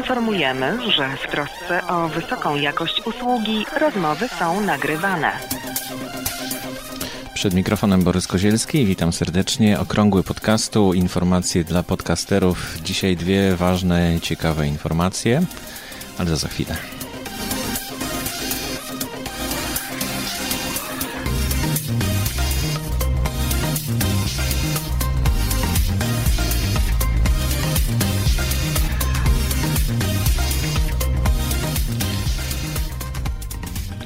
Informujemy, że w trosce o wysoką jakość usługi rozmowy są nagrywane. Przed mikrofonem Borys Kozielski, witam serdecznie. Okrągły podcastu, informacje dla podcasterów. Dzisiaj dwie ważne, ciekawe informacje, ale za chwilę.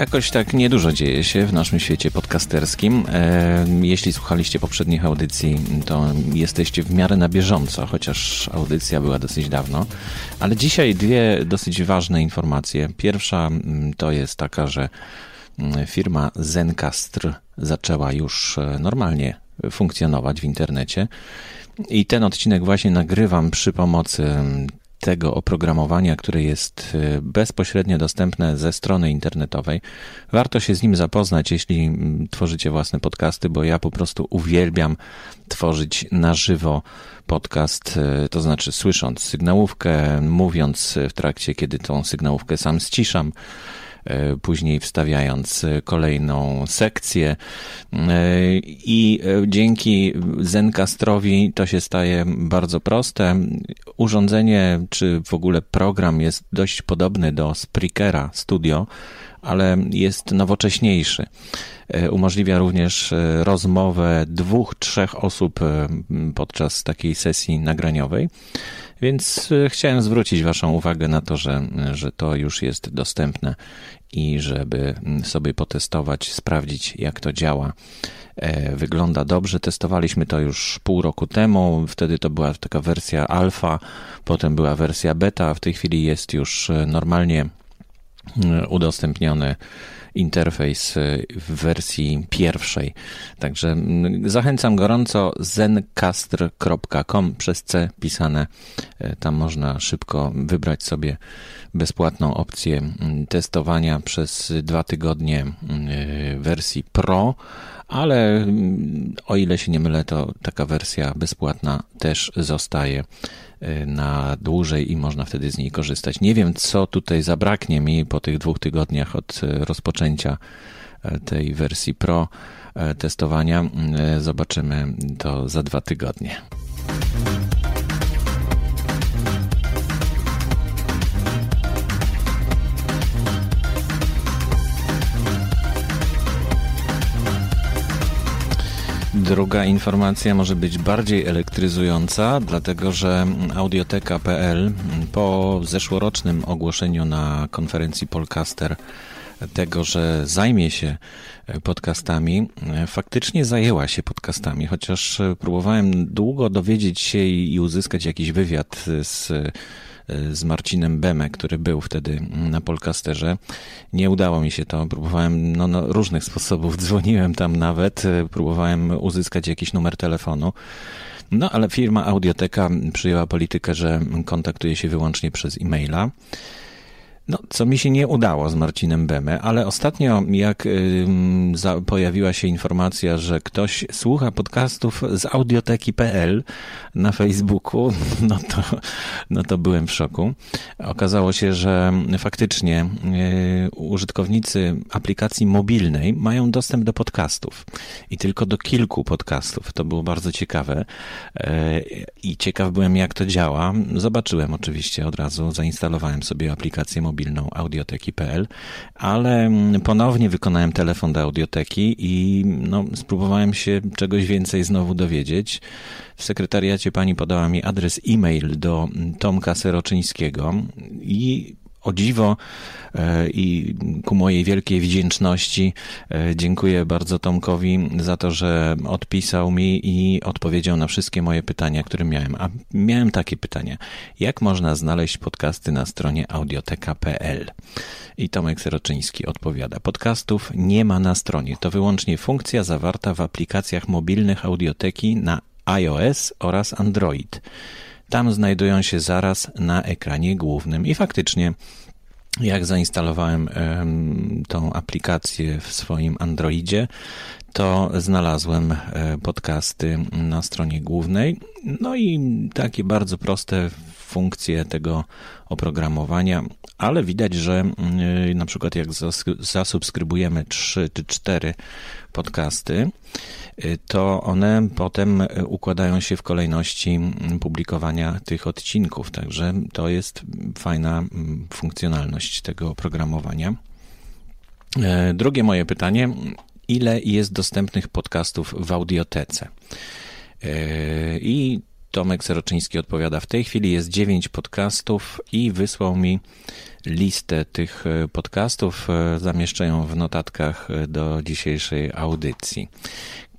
Jakoś tak niedużo dzieje się w naszym świecie podcasterskim. E, jeśli słuchaliście poprzednich audycji, to jesteście w miarę na bieżąco, chociaż audycja była dosyć dawno. Ale dzisiaj dwie dosyć ważne informacje. Pierwsza mm, to jest taka, że mm, firma Zencastr zaczęła już e, normalnie funkcjonować w internecie. I ten odcinek właśnie nagrywam przy pomocy mm, tego oprogramowania, które jest y, bezpośrednio dostępne ze strony internetowej. Warto się z nim zapoznać, jeśli mm, tworzycie własne podcasty, bo ja po prostu uwielbiam tworzyć na żywo podcast, y, to znaczy słysząc sygnałówkę, mówiąc w trakcie, kiedy tą sygnałówkę sam ściszam później wstawiając kolejną sekcję. I dzięki Zencastrowi to się staje bardzo proste. Urządzenie, czy w ogóle program jest dość podobny do Spreakera Studio, ale jest nowocześniejszy. Umożliwia również rozmowę dwóch, trzech osób podczas takiej sesji nagraniowej. Więc e, chciałem zwrócić Waszą uwagę na to, że, że to już jest dostępne i żeby sobie potestować, sprawdzić, jak to działa. E, wygląda dobrze. Testowaliśmy to już pół roku temu. Wtedy to była taka wersja alfa, potem była wersja beta. W tej chwili jest już e, normalnie udostępniony interfejs y, w wersji pierwszej. Także mm, zachęcam gorąco zencastr.com przez C pisane. Y, tam można szybko wybrać sobie bezpłatną opcję mm, testowania przez dwa tygodnie y, wersji Pro ale o ile się nie mylę, to taka wersja bezpłatna też zostaje Y, na dłużej i można wtedy z niej korzystać. Nie wiem, co tutaj zabraknie mi po tych dwóch tygodniach od y, rozpoczęcia y, tej wersji Pro testowania. Zobaczymy to za dwa tygodnie. Druga informacja może być bardziej elektryzująca, dlatego że audioteka.pl po zeszłorocznym ogłoszeniu na konferencji Polcaster tego, że zajmie się podcastami, faktycznie zajęła się podcastami, chociaż próbowałem długo dowiedzieć się i uzyskać jakiś wywiad z z Marcinem Beme, który był wtedy na Polcasterze. Nie udało mi się to. Próbowałem no, no, różnych sposobów, dzwoniłem tam nawet, e, próbowałem uzyskać jakiś numer telefonu. No, ale firma Audioteka przyjęła politykę, że kontaktuje się wyłącznie przez e-maila. No, co mi się nie udało z Marcinem Beme, ale ostatnio jak y, za, pojawiła się informacja, że ktoś słucha podcastów z audioteki.pl na Facebooku, no to, no to byłem w szoku. Okazało się, że faktycznie y, użytkownicy aplikacji mobilnej mają dostęp do podcastów i tylko do kilku podcastów. To było bardzo ciekawe y, i ciekaw byłem jak to działa. Zobaczyłem oczywiście od razu, zainstalowałem sobie aplikację mobilną mobilną audioteki.pl, ale mm, ponownie wykonałem telefon do audioteki i no, spróbowałem się czegoś więcej znowu dowiedzieć. W sekretariacie pani podała mi adres e-mail do Tomka Seroczyńskiego i o dziwo e, i ku mojej wielkiej wdzięczności e, dziękuję bardzo Tomkowi za to, że odpisał mi i odpowiedział na wszystkie moje pytania, które miałem. A miałem takie pytania. Jak można znaleźć podcasty na stronie audioteka.pl? I Tomek Seroczyński odpowiada. Podcastów nie ma na stronie. To wyłącznie funkcja zawarta w aplikacjach mobilnych audioteki na iOS oraz Android. Tam znajdują się zaraz na ekranie głównym i faktycznie jak zainstalowałem tą aplikację w swoim Androidzie, to znalazłem e, podcasty na stronie głównej. No i takie bardzo proste funkcje tego oprogramowania, ale widać, że na przykład jak zasubskrybujemy 3 czy 4 podcasty, to one potem układają się w kolejności publikowania tych odcinków. Także to jest fajna funkcjonalność tego oprogramowania. Drugie moje pytanie: ile jest dostępnych podcastów w audiotece? I Tomek Seroczyński odpowiada: W tej chwili jest 9 podcastów i wysłał mi listę tych e, podcastów. Zamieszczę ją w notatkach do dzisiejszej audycji.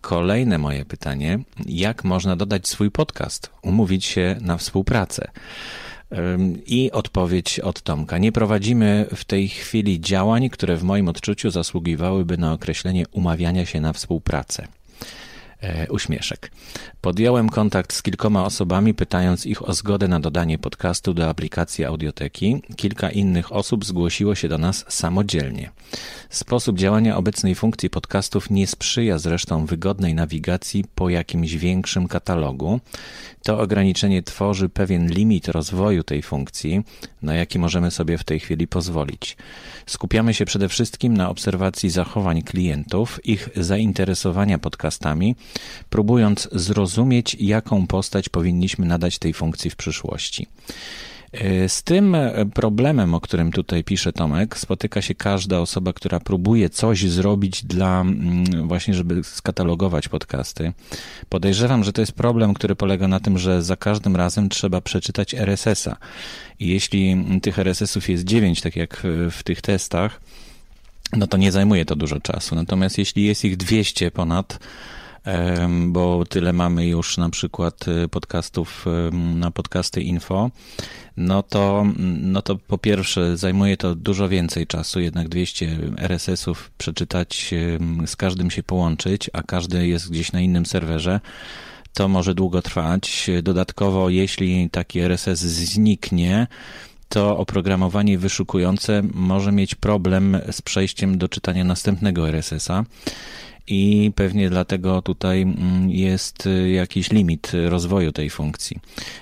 Kolejne moje pytanie: jak można dodać swój podcast, umówić się na współpracę? I odpowiedź od Tomka. Nie prowadzimy w tej chwili działań, które w moim odczuciu zasługiwałyby na określenie umawiania się na współpracę. E, uśmieszek. Podjąłem kontakt z kilkoma osobami, pytając ich o zgodę na dodanie podcastu do aplikacji audioteki. Kilka innych osób zgłosiło się do nas samodzielnie. Sposób działania obecnej funkcji podcastów nie sprzyja zresztą wygodnej nawigacji po jakimś większym katalogu. To ograniczenie tworzy pewien limit rozwoju tej funkcji, na jaki możemy sobie w tej chwili pozwolić. Skupiamy się przede wszystkim na obserwacji zachowań klientów, ich zainteresowania podcastami, próbując zrozumieć, jaką postać powinniśmy nadać tej funkcji w przyszłości. E, z tym problemem, o którym tutaj pisze Tomek, spotyka się każda osoba, która próbuje coś zrobić dla mm, właśnie, żeby skatalogować podcasty. Podejrzewam, że to jest problem, który polega na tym, że za każdym razem trzeba przeczytać RSS-a. I jeśli tych RSS-ów jest 9, tak jak w tych testach, no to nie zajmuje to dużo czasu. Natomiast jeśli jest ich 200 ponad, bo tyle mamy już na przykład y, podcastów na podcasty info, no to, no to po pierwsze zajmuje to dużo więcej czasu, jednak 200 RSS-ów przeczytać, z każdym się połączyć, a każdy jest gdzieś na innym serwerze. To może długo trwać. Dodatkowo, jeśli taki RSS zniknie, to oprogramowanie wyszukujące może mieć problem z przejściem do czytania następnego RSS-a i pewnie dlatego tutaj mm, jest y, jakiś limit rozwoju tej funkcji.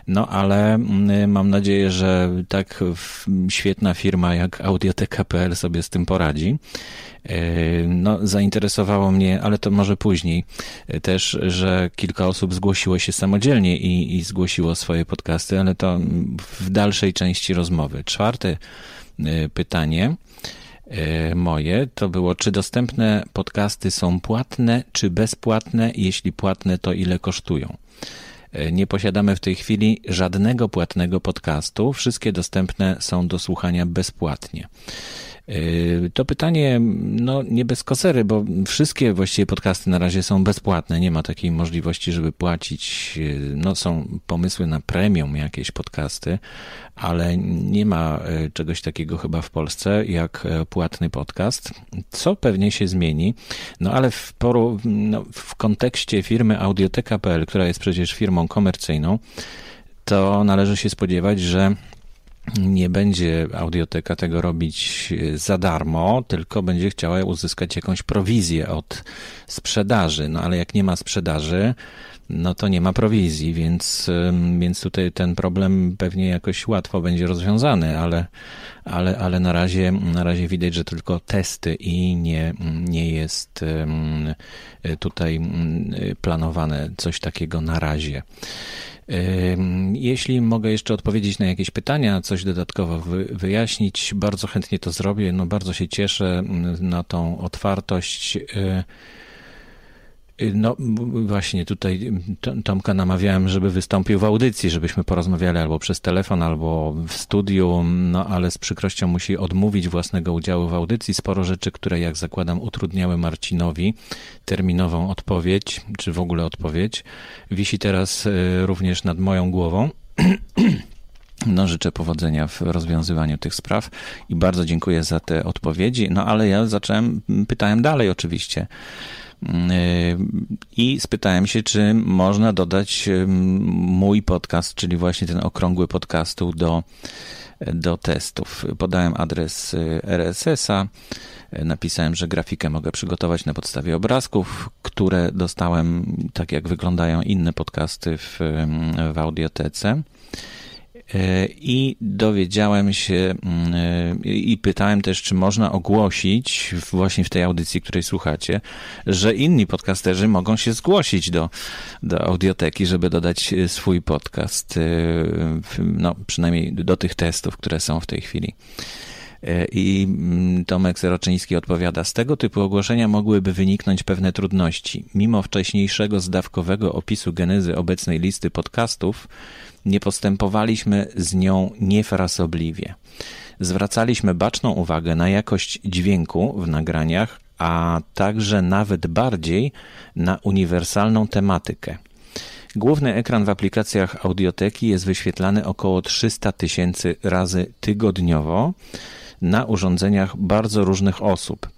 No ale mm, mam nadzieję, że tak świetna firma jak Audioteka.pl sobie z tym poradzi. Y, no, zainteresowało mnie, ale to może później y, też, że kilka osób zgłosiło się samodzielnie i, i zgłosiło swoje podcasty, ale to w dalszej części rozmowy. Czwarte pytanie moje to było, czy dostępne podcasty są płatne, czy bezpłatne? Jeśli płatne, to ile kosztują? E, nie posiadamy w tej chwili żadnego płatnego podcastu. Wszystkie dostępne są do słuchania bezpłatnie. Yy, to pytanie, no nie bez kosery, bo wszystkie właściwie podcasty na razie są bezpłatne. Nie ma takiej możliwości, żeby płacić. Yy, no są pomysły na premium jakieś podcasty, ale nie ma czegoś takiego chyba w Polsce jak płatny podcast, co pewnie się zmieni. No ale w, poru, no, w kontekście firmy Audioteka.pl, która jest przecież firmą komercyjną, to należy się spodziewać, że nie będzie audioteka tego robić e, za darmo, tylko będzie chciała uzyskać jakąś prowizję od sprzedaży. No ale jak nie ma sprzedaży, no to nie ma prowizji, więc, więc tutaj ten problem pewnie jakoś łatwo będzie rozwiązany, ale, ale, ale na, razie, na razie widać, że tylko testy i nie, nie jest tutaj planowane coś takiego na razie. Jeśli mogę jeszcze odpowiedzieć na jakieś pytania, coś dodatkowo wyjaśnić, bardzo chętnie to zrobię. No bardzo się cieszę na tą otwartość. Y, no właśnie tutaj Tomka namawiałem, żeby wystąpił w audycji, żebyśmy porozmawiali albo przez telefon, albo w studiu, no ale z przykrością musi odmówić własnego udziału w audycji. Sporo rzeczy, które jak zakładam utrudniały Marcinowi terminową odpowiedź, czy w ogóle odpowiedź, wisi teraz y, również nad moją głową. No, życzę powodzenia w rozwiązywaniu tych spraw i bardzo dziękuję za te odpowiedzi. No, ale ja zacząłem, pytałem dalej oczywiście. Y, I spytałem się, czy można dodać y, mój podcast, czyli właśnie ten okrągły podcastu do, do testów. Podałem adres RSS-a napisałem, że grafikę mogę przygotować na podstawie obrazków, które dostałem, tak jak wyglądają inne podcasty w, w audiotece. I dowiedziałem się mm, i pytałem też, czy można ogłosić właśnie w tej audycji, której słuchacie, że inni podcasterzy mogą się zgłosić do, do audioteki, żeby dodać swój podcast, no przynajmniej do tych testów, które są w tej chwili. I mm, Tomek Zeroczyński odpowiada, z tego typu ogłoszenia mogłyby wyniknąć pewne trudności. Mimo wcześniejszego zdawkowego opisu genezy obecnej listy podcastów, nie postępowaliśmy z nią niefrasobliwie. Zwracaliśmy baczną uwagę na jakość dźwięku w nagraniach, a także nawet bardziej na uniwersalną tematykę. Główny ekran w aplikacjach audioteki jest wyświetlany około 300 tysięcy razy tygodniowo na urządzeniach bardzo różnych osób.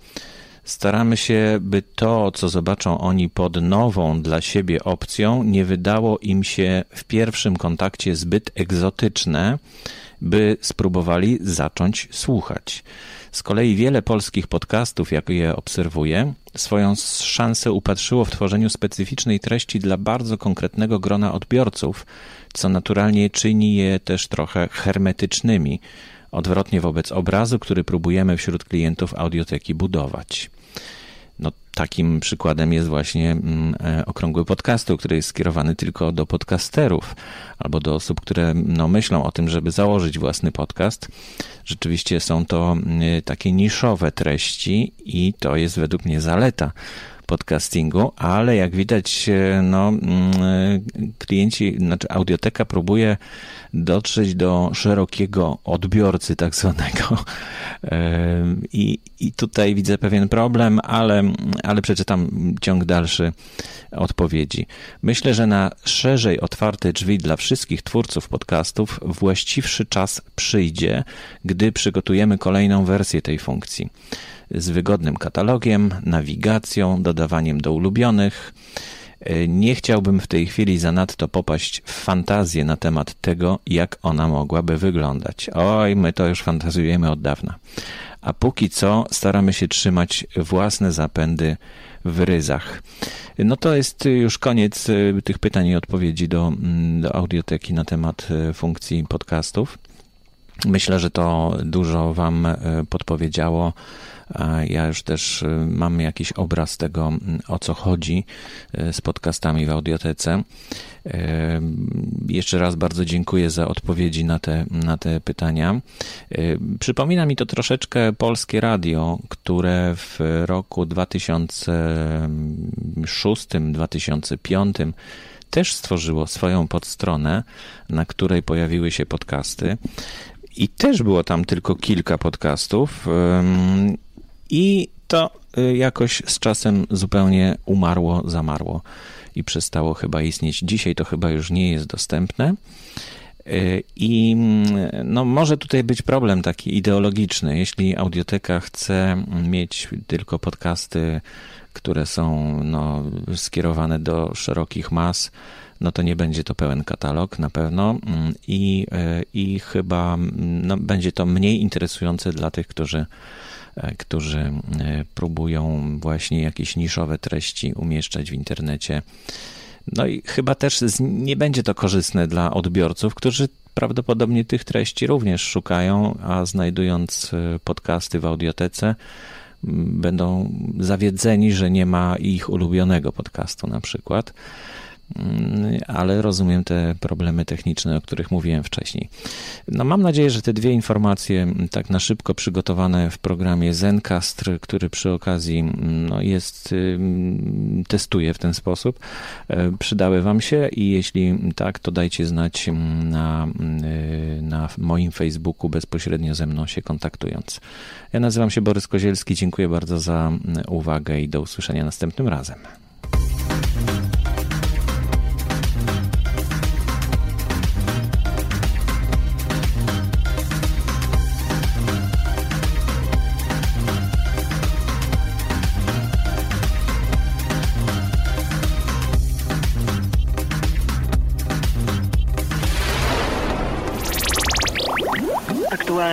Staramy się, by to, co zobaczą oni pod nową dla siebie opcją, nie wydało im się w pierwszym kontakcie zbyt egzotyczne, by spróbowali zacząć słuchać. Z kolei wiele polskich podcastów, jak je obserwuję, swoją szansę upatrzyło w tworzeniu specyficznej treści dla bardzo konkretnego grona odbiorców, co naturalnie czyni je też trochę hermetycznymi, odwrotnie wobec obrazu, który próbujemy wśród klientów audioteki budować. Takim przykładem jest właśnie mm, e, okrągły podcastu, który jest skierowany tylko do podcasterów albo do osób, które no, myślą o tym, żeby założyć własny podcast. Rzeczywiście są to mm, takie niszowe treści i to jest według mnie zaleta podcastingu, ale jak widać, e, no, mm, klienci, znaczy audioteka próbuje dotrzeć do szerokiego odbiorcy, tak zwanego. E, I, I tutaj widzę pewien problem, ale, ale przeczytam ciąg dalszy odpowiedzi. Myślę, że na szerzej otwarte drzwi dla wszystkich twórców podcastów właściwszy czas przyjdzie, gdy przygotujemy kolejną wersję tej funkcji z wygodnym katalogiem, nawigacją, dodawaniem do ulubionych. E, nie chciałbym w tej chwili zanadto popaść w fantazję na temat tego, jak ona mogłaby wyglądać. Oj, my to już fantazjujemy od dawna. A póki co staramy się trzymać własne zapędy w ryzach. No to jest już koniec e, tych pytań i odpowiedzi do, mm, do audioteki na temat e, funkcji podcastów. Myślę, że to dużo Wam podpowiedziało ja już też y, mam jakiś obraz tego, mm, o co chodzi y, z podcastami w audiotece. Y, jeszcze raz bardzo dziękuję za odpowiedzi na te, na te pytania. Przypomina mi to troszeczkę polskie radio, które w roku 2006-2005 też stworzyło swoją podstronę, na której pojawiły się podcasty. I też było tam tylko kilka podcastów. I to y, jakoś z czasem zupełnie umarło, zamarło i przestało chyba istnieć. Dzisiaj to chyba już nie jest dostępne. Y, I mm, no, może tutaj być problem taki ideologiczny. Jeśli audioteka chce mieć tylko podcasty, które są no, skierowane do szerokich mas, no to nie będzie to pełen katalog na pewno mm, i, y, i chyba mm, no, będzie to mniej interesujące dla tych, którzy E, którzy e, próbują właśnie jakieś niszowe treści umieszczać w internecie. No i chyba też nie będzie to korzystne dla odbiorców, którzy prawdopodobnie tych treści również szukają, a znajdując e, podcasty w audiotece, będą zawiedzeni, że nie ma ich ulubionego podcastu na przykład. Mm, ale rozumiem te problemy techniczne, o których mówiłem wcześniej. No mam nadzieję, że te dwie informacje, mm, tak na szybko przygotowane w programie Zencast, który przy okazji mm, no, jest, testuje w ten sposób, e, przydały Wam się i jeśli tak, to dajcie znać na, na moim Facebooku bezpośrednio ze mną się kontaktując. Ja nazywam się Borys Kozielski, dziękuję bardzo za uwagę i do usłyszenia następnym razem.